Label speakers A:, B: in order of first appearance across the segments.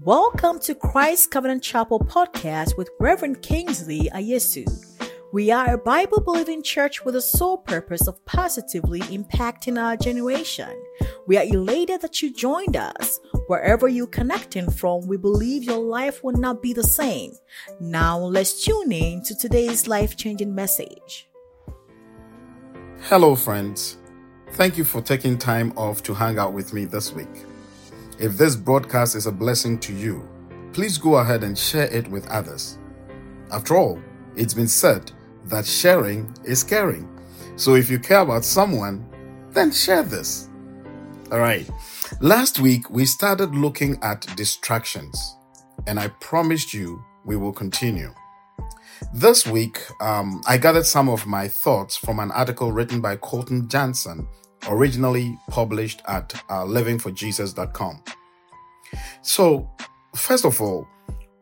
A: Welcome to Christ Covenant Chapel podcast with Reverend Kingsley Ayesu. We are a Bible believing church with a sole purpose of positively impacting our generation. We are elated that you joined us. Wherever you're connecting from, we believe your life will not be the same. Now let's tune in to today's life changing message.
B: Hello, friends. Thank you for taking time off to hang out with me this week. If this broadcast is a blessing to you, please go ahead and share it with others. After all, it's been said that sharing is caring. So if you care about someone, then share this. All right. Last week, we started looking at distractions, and I promised you we will continue. This week, um, I gathered some of my thoughts from an article written by Colton Johnson originally published at uh, livingforjesus.com. So, first of all,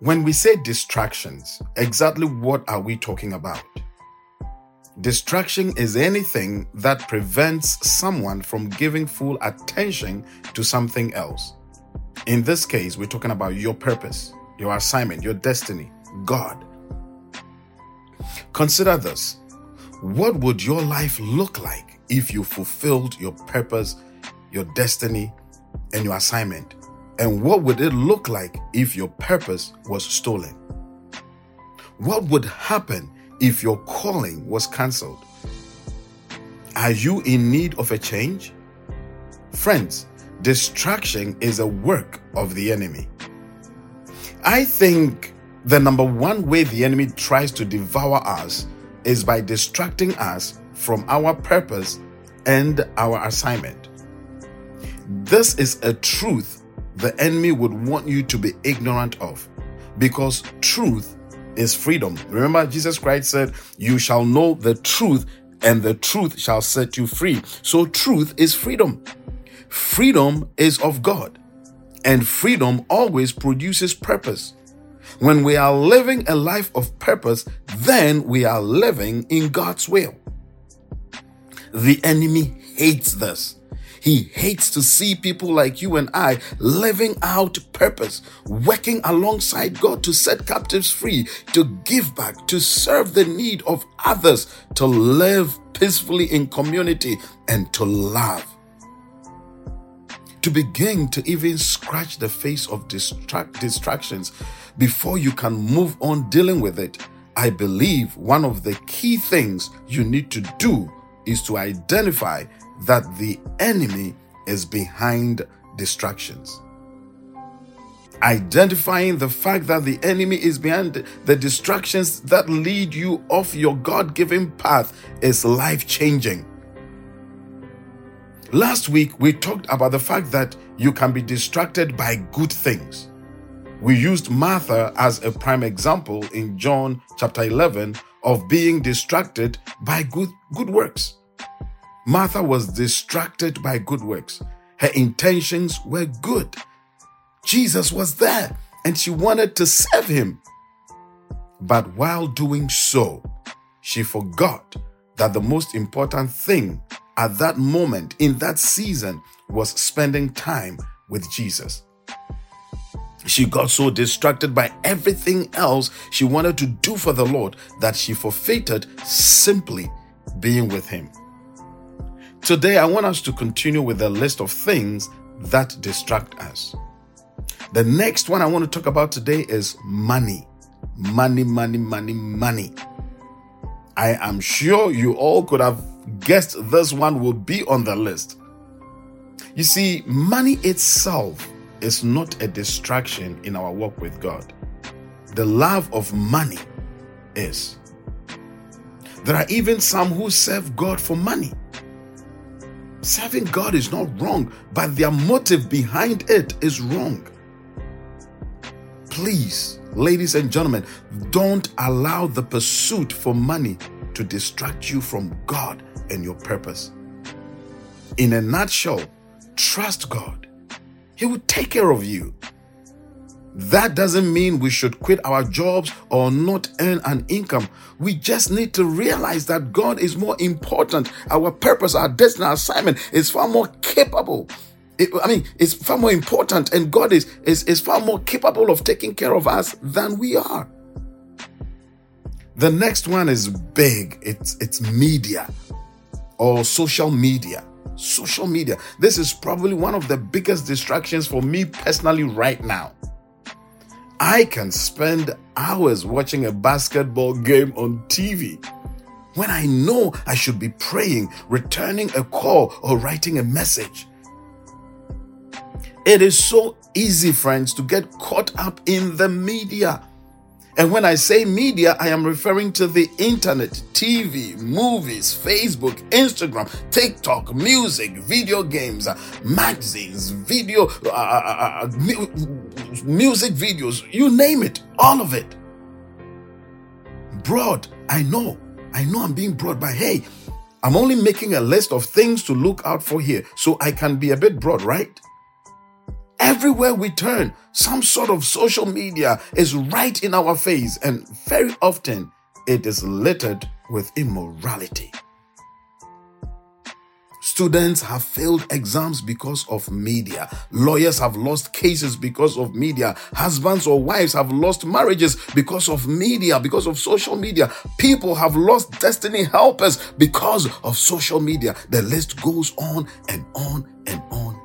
B: when we say distractions, exactly what are we talking about? Distraction is anything that prevents someone from giving full attention to something else. In this case, we're talking about your purpose, your assignment, your destiny, God. Consider this. What would your life look like if you fulfilled your purpose, your destiny, and your assignment? And what would it look like if your purpose was stolen? What would happen if your calling was cancelled? Are you in need of a change? Friends, distraction is a work of the enemy. I think the number one way the enemy tries to devour us is by distracting us from our purpose and our assignment. This is a truth the enemy would want you to be ignorant of because truth is freedom. Remember, Jesus Christ said, You shall know the truth, and the truth shall set you free. So, truth is freedom. Freedom is of God, and freedom always produces purpose. When we are living a life of purpose, then we are living in God's will. The enemy hates this. He hates to see people like you and I living out purpose, working alongside God to set captives free, to give back, to serve the need of others, to live peacefully in community, and to love. To begin to even scratch the face of distract- distractions before you can move on dealing with it, I believe one of the key things you need to do is to identify that the enemy is behind distractions. Identifying the fact that the enemy is behind the distractions that lead you off your God given path is life changing. Last week, we talked about the fact that you can be distracted by good things. We used Martha as a prime example in John chapter 11 of being distracted by good, good works. Martha was distracted by good works. Her intentions were good. Jesus was there and she wanted to serve him. But while doing so, she forgot that the most important thing at that moment, in that season, was spending time with Jesus. She got so distracted by everything else she wanted to do for the Lord that she forfeited simply being with Him. Today, I want us to continue with a list of things that distract us. The next one I want to talk about today is money. Money, money, money, money. I am sure you all could have guessed this one will be on the list. You see, money itself is not a distraction in our walk with God. The love of money is. There are even some who serve God for money. Serving God is not wrong, but their motive behind it is wrong. Please, ladies and gentlemen, don't allow the pursuit for money to distract you from God and your purpose. In a nutshell, trust God. He will take care of you. That doesn't mean we should quit our jobs or not earn an income. We just need to realize that God is more important. Our purpose, our destiny, our assignment is far more capable. it, I mean, it's far more important, and God is, is, is far more capable of taking care of us than we are. The next one is big. It's it's media or social media. Social media. This is probably one of the biggest distractions for me personally right now. I can spend hours watching a basketball game on TV when I know I should be praying, returning a call, or writing a message. It is so easy, friends, to get caught up in the media. And when I say media, I am referring to the internet, TV, movies, Facebook, Instagram, TikTok, music, video games, uh, magazines, video, uh, uh, uh, uh music videos, you name it, all of it. Broad, I know, I know I'm being broad, but hey, I'm only making a list of things to look out for here so I can be a bit broad, right? Everywhere we turn, some sort of social media is right in our face, and very often it is littered with immorality. Students have failed exams because of media. Lawyers have lost cases because of media. Husbands or wives have lost marriages because of media, because of social media. People have lost destiny helpers because of social media. The list goes on and on and on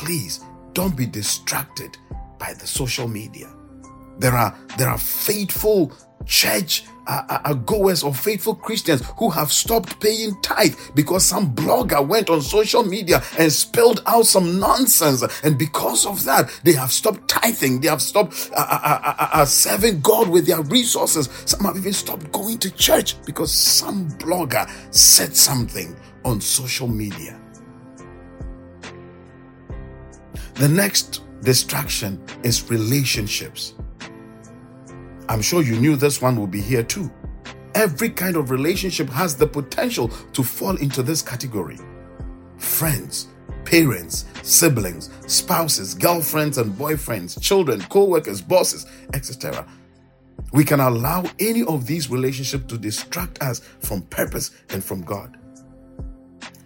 B: please don't be distracted by the social media. There are there are faithful church uh, uh, uh, goers or faithful Christians who have stopped paying tithe because some blogger went on social media and spilled out some nonsense, and because of that, they have stopped tithing. They have stopped uh, uh, uh serving God with their resources. Some have even stopped going to church because some blogger said something on social media. The next distraction is relationships. I'm sure you knew this one will be here too. Every kind of relationship has the potential to fall into this category. Friends, parents, siblings, spouses, girlfriends and boyfriends, children, co-workers, bosses, etc. We can allow any of these relationships to distract us from purpose and from God.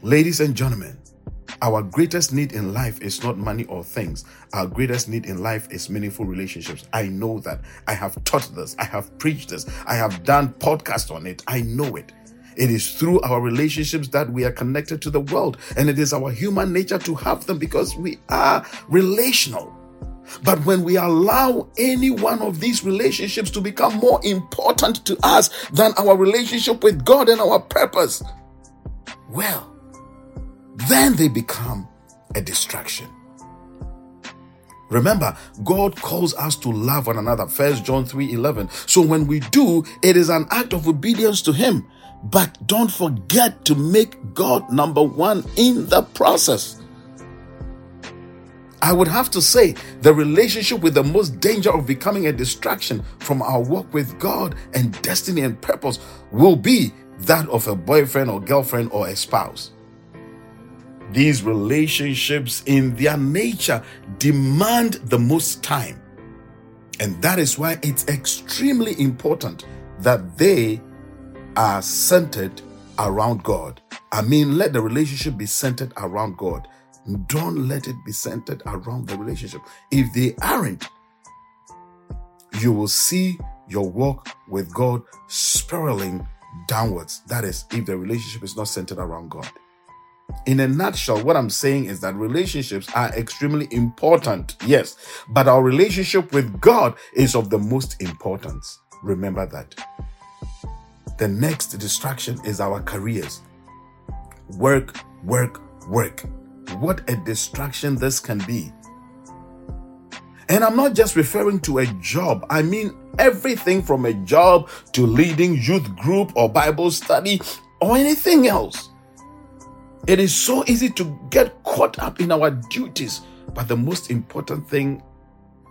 B: Ladies and gentlemen, our greatest need in life is not money or things. Our greatest need in life is meaningful relationships. I know that. I have taught this. I have preached this. I have done podcasts on it. I know it. It is through our relationships that we are connected to the world. And it is our human nature to have them because we are relational. But when we allow any one of these relationships to become more important to us than our relationship with God and our purpose, well, then they become a distraction. Remember, God calls us to love one another. First John 3 11. So when we do, it is an act of obedience to Him. But don't forget to make God number one in the process. I would have to say the relationship with the most danger of becoming a distraction from our walk with God and destiny and purpose will be that of a boyfriend or girlfriend or a spouse. These relationships, in their nature, demand the most time. And that is why it's extremely important that they are centered around God. I mean, let the relationship be centered around God. Don't let it be centered around the relationship. If they aren't, you will see your walk with God spiraling downwards. That is, if the relationship is not centered around God. In a nutshell, what I'm saying is that relationships are extremely important, yes, but our relationship with God is of the most importance. Remember that. The next distraction is our careers. Work, work, work. What a distraction this can be. And I'm not just referring to a job, I mean everything from a job to leading youth group or Bible study or anything else. It is so easy to get caught up in our duties, but the most important thing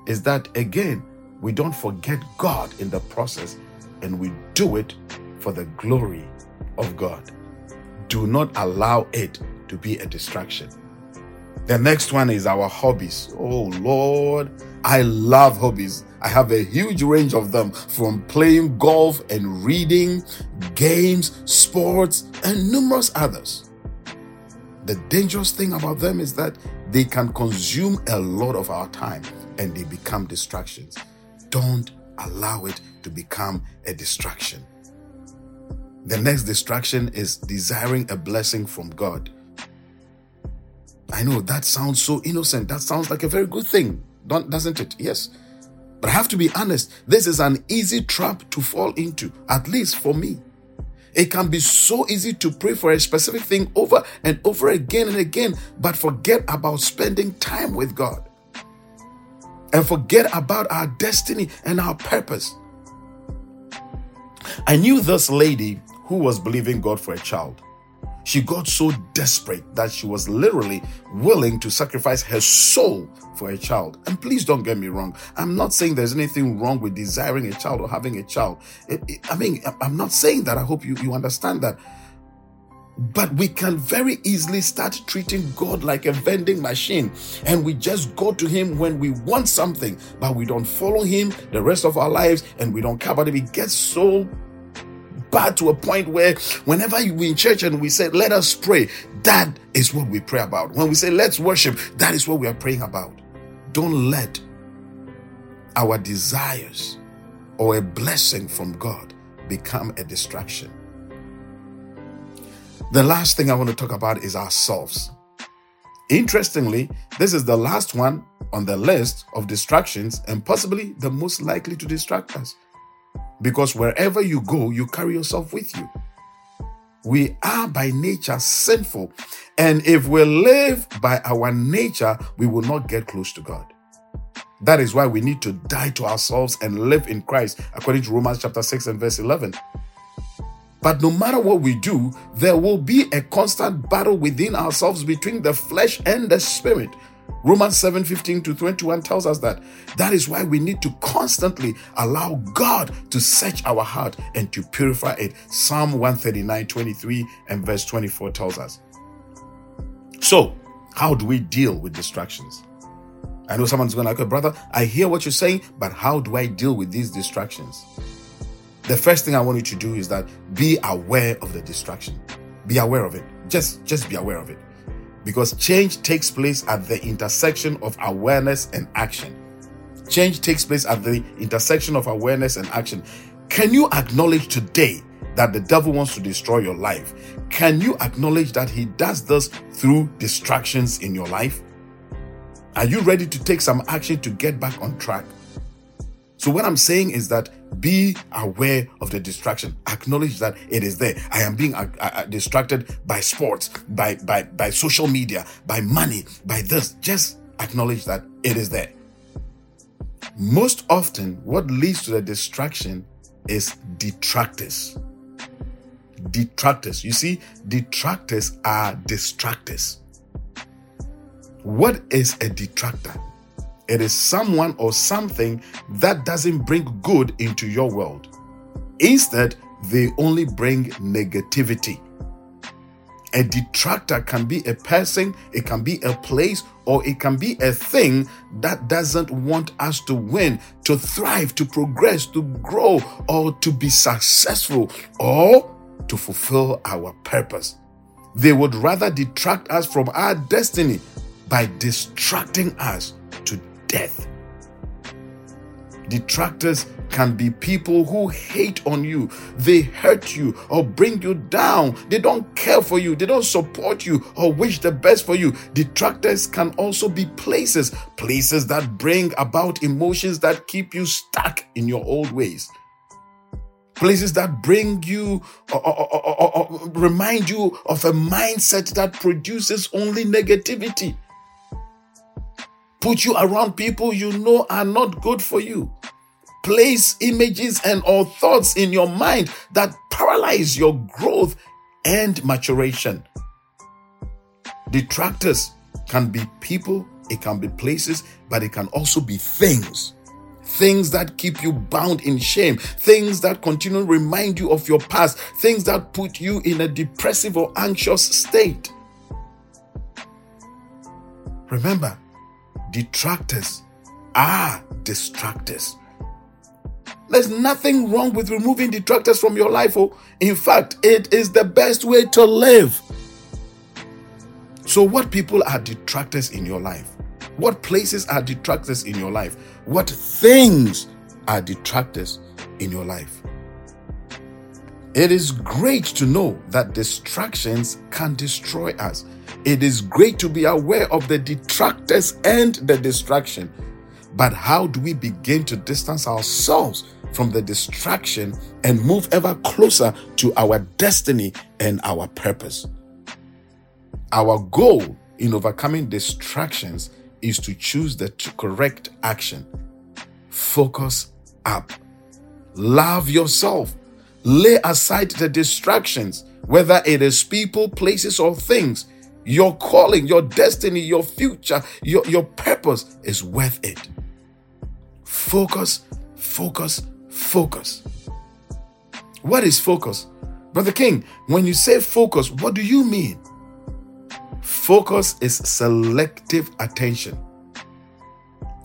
B: is that, again, we don't forget God in the process and we do it for the glory of God. Do not allow it to be a distraction. The next one is our hobbies. Oh Lord, I love hobbies. I have a huge range of them from playing golf and reading, games, sports, and numerous others. The dangerous thing about them is that they can consume a lot of our time and they become distractions. Don't allow it to become a distraction. The next distraction is desiring a blessing from God. I know that sounds so innocent. That sounds like a very good thing, doesn't it? Yes. But I have to be honest, this is an easy trap to fall into, at least for me. It can be so easy to pray for a specific thing over and over again and again, but forget about spending time with God and forget about our destiny and our purpose. I knew this lady who was believing God for a child. She got so desperate that she was literally willing to sacrifice her soul for a child. And please don't get me wrong. I'm not saying there's anything wrong with desiring a child or having a child. I mean, I'm not saying that. I hope you, you understand that. But we can very easily start treating God like a vending machine and we just go to Him when we want something, but we don't follow Him the rest of our lives and we don't care about it. We get so bad to a point where whenever we in church and we say, let us pray, that is what we pray about. When we say, let's worship, that is what we are praying about. Don't let our desires or a blessing from God become a distraction. The last thing I want to talk about is ourselves. Interestingly, this is the last one on the list of distractions and possibly the most likely to distract us. Because wherever you go, you carry yourself with you. We are by nature sinful. And if we live by our nature, we will not get close to God. That is why we need to die to ourselves and live in Christ, according to Romans chapter 6 and verse 11. But no matter what we do, there will be a constant battle within ourselves between the flesh and the spirit. Romans 7 15 to 21 tells us that. That is why we need to constantly allow God to search our heart and to purify it. Psalm 139 23 and verse 24 tells us. So, how do we deal with distractions? I know someone's going to like, okay, brother, I hear what you're saying, but how do I deal with these distractions? The first thing I want you to do is that be aware of the distraction. Be aware of it. Just, just be aware of it because change takes place at the intersection of awareness and action. Change takes place at the intersection of awareness and action. Can you acknowledge today that the devil wants to destroy your life? Can you acknowledge that he does this through distractions in your life? Are you ready to take some action to get back on track? So, what I'm saying is that be aware of the distraction. Acknowledge that it is there. I am being uh, uh, distracted by sports, by, by, by social media, by money, by this. Just acknowledge that it is there. Most often, what leads to the distraction is detractors. Detractors. You see, detractors are distractors. What is a detractor? It is someone or something that doesn't bring good into your world. Instead, they only bring negativity. A detractor can be a person, it can be a place, or it can be a thing that doesn't want us to win, to thrive, to progress, to grow, or to be successful, or to fulfill our purpose. They would rather detract us from our destiny by distracting us death. Detractors can be people who hate on you, they hurt you or bring you down. They don't care for you, they don't support you or wish the best for you. Detractors can also be places, places that bring about emotions that keep you stuck in your old ways. Places that bring you or, or, or, or remind you of a mindset that produces only negativity put you around people you know are not good for you. Place images and or thoughts in your mind that paralyze your growth and maturation. Detractors can be people, it can be places, but it can also be things. Things that keep you bound in shame, things that continue to remind you of your past, things that put you in a depressive or anxious state. Remember, detractors are distractors. There's nothing wrong with removing detractors from your life. Oh, in fact, it is the best way to live. So, what people are detractors in your life? What places are detractors in your life? What things are detractors in your life? It is great to know that distractions can destroy us. It is great to be aware of the detractors and the distraction. But how do we begin to distance ourselves from the distraction and move ever closer to our destiny and our purpose? Our goal in overcoming distractions is to choose the correct action. Focus up. Love yourself Lay aside the distractions, whether it is people, places, or things. Your calling, your destiny, your future, your, your purpose is worth it. Focus, focus, focus. What is focus? Brother King, when you say focus, what do you mean? Focus is selective attention.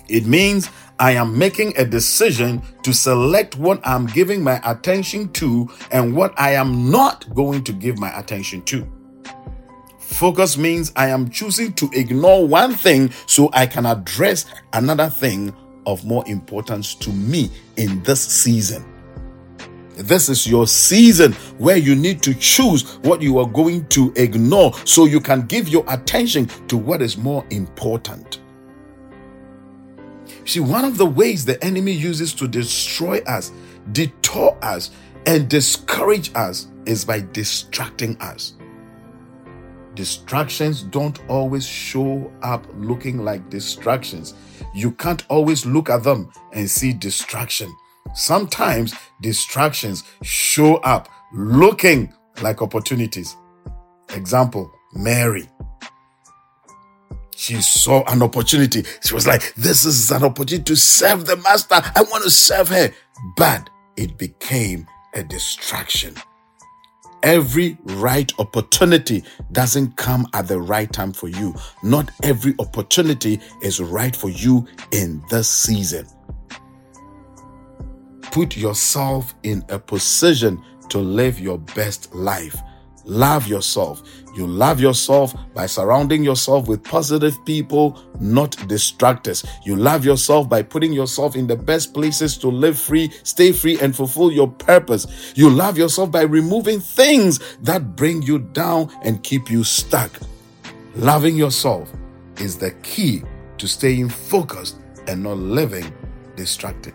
B: It means I am making a decision to select what I'm giving my attention to and what I am not going to give my attention to. Focus means I am choosing to ignore one thing so I can address another thing of more importance to me in this season. This is your season where you need to choose what you are going to ignore so you can give your attention to what is more important. See, one of the ways the enemy uses to destroy us, detour us, and discourage us is by distracting us. Distractions don't always show up looking like distractions. You can't always look at them and see distraction. Sometimes distractions show up looking like opportunities. Example Mary. She saw an opportunity. She was like, This is an opportunity to serve the master. I want to serve her. But it became a distraction. Every right opportunity doesn't come at the right time for you. Not every opportunity is right for you in this season. Put yourself in a position to live your best life. Love yourself. You love yourself by surrounding yourself with positive people, not distractors. You love yourself by putting yourself in the best places to live free, stay free, and fulfill your purpose. You love yourself by removing things that bring you down and keep you stuck. Loving yourself is the key to staying focused and not living distracted.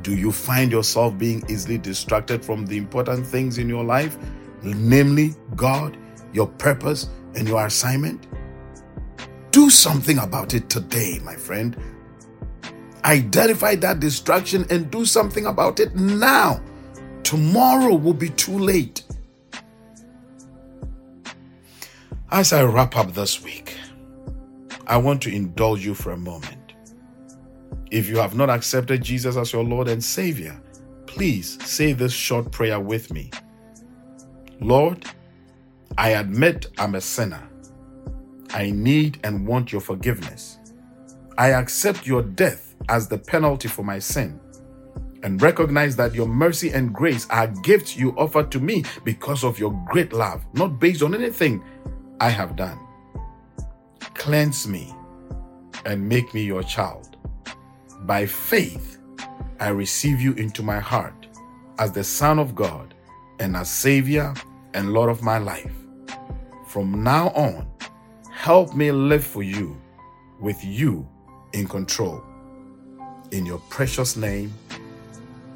B: Do you find yourself being easily distracted from the important things in your life, namely God, your purpose, and your assignment? Do something about it today, my friend. Identify that distraction and do something about it now. Tomorrow will be too late. As I wrap up this week, I want to indulge you for a moment. If you have not accepted Jesus as your Lord and Savior, please say this short prayer with me. Lord, I admit I'm a sinner. I need and want your forgiveness. I accept your death as the penalty for my sin and recognize that your mercy and grace are gifts you offer to me because of your great love, not based on anything I have done. Cleanse me and make me your child. By faith, I receive you into my heart as the Son of God and as Savior and Lord of my life. From now on, help me live for you with you in control. In your precious name,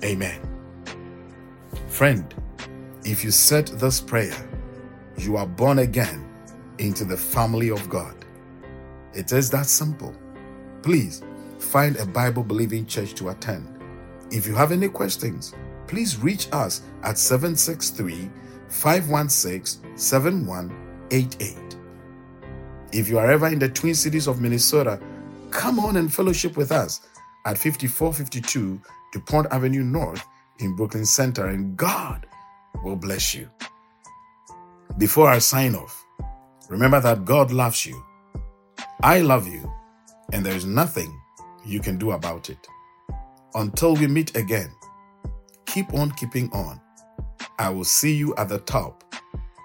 B: amen. Friend, if you said this prayer, you are born again into the family of God. It is that simple. Please find a Bible believing church to attend. If you have any questions, please reach us at 763 516 7188. If you are ever in the Twin Cities of Minnesota, come on and fellowship with us at 5452 DuPont Avenue North in Brooklyn Center, and God will bless you. Before I sign off, remember that God loves you. I love you, and there is nothing you can do about it. Until we meet again, keep on keeping on. I will see you at the top,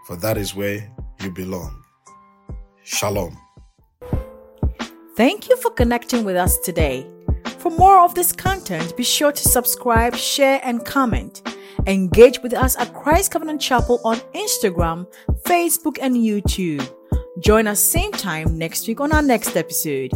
B: for that is where you belong. Shalom.
A: Thank you for connecting with us today. For more of this content, be sure to subscribe, share, and comment. Engage with us at Christ Covenant Chapel on Instagram, Facebook, and YouTube. Join us same time next week on our next episode.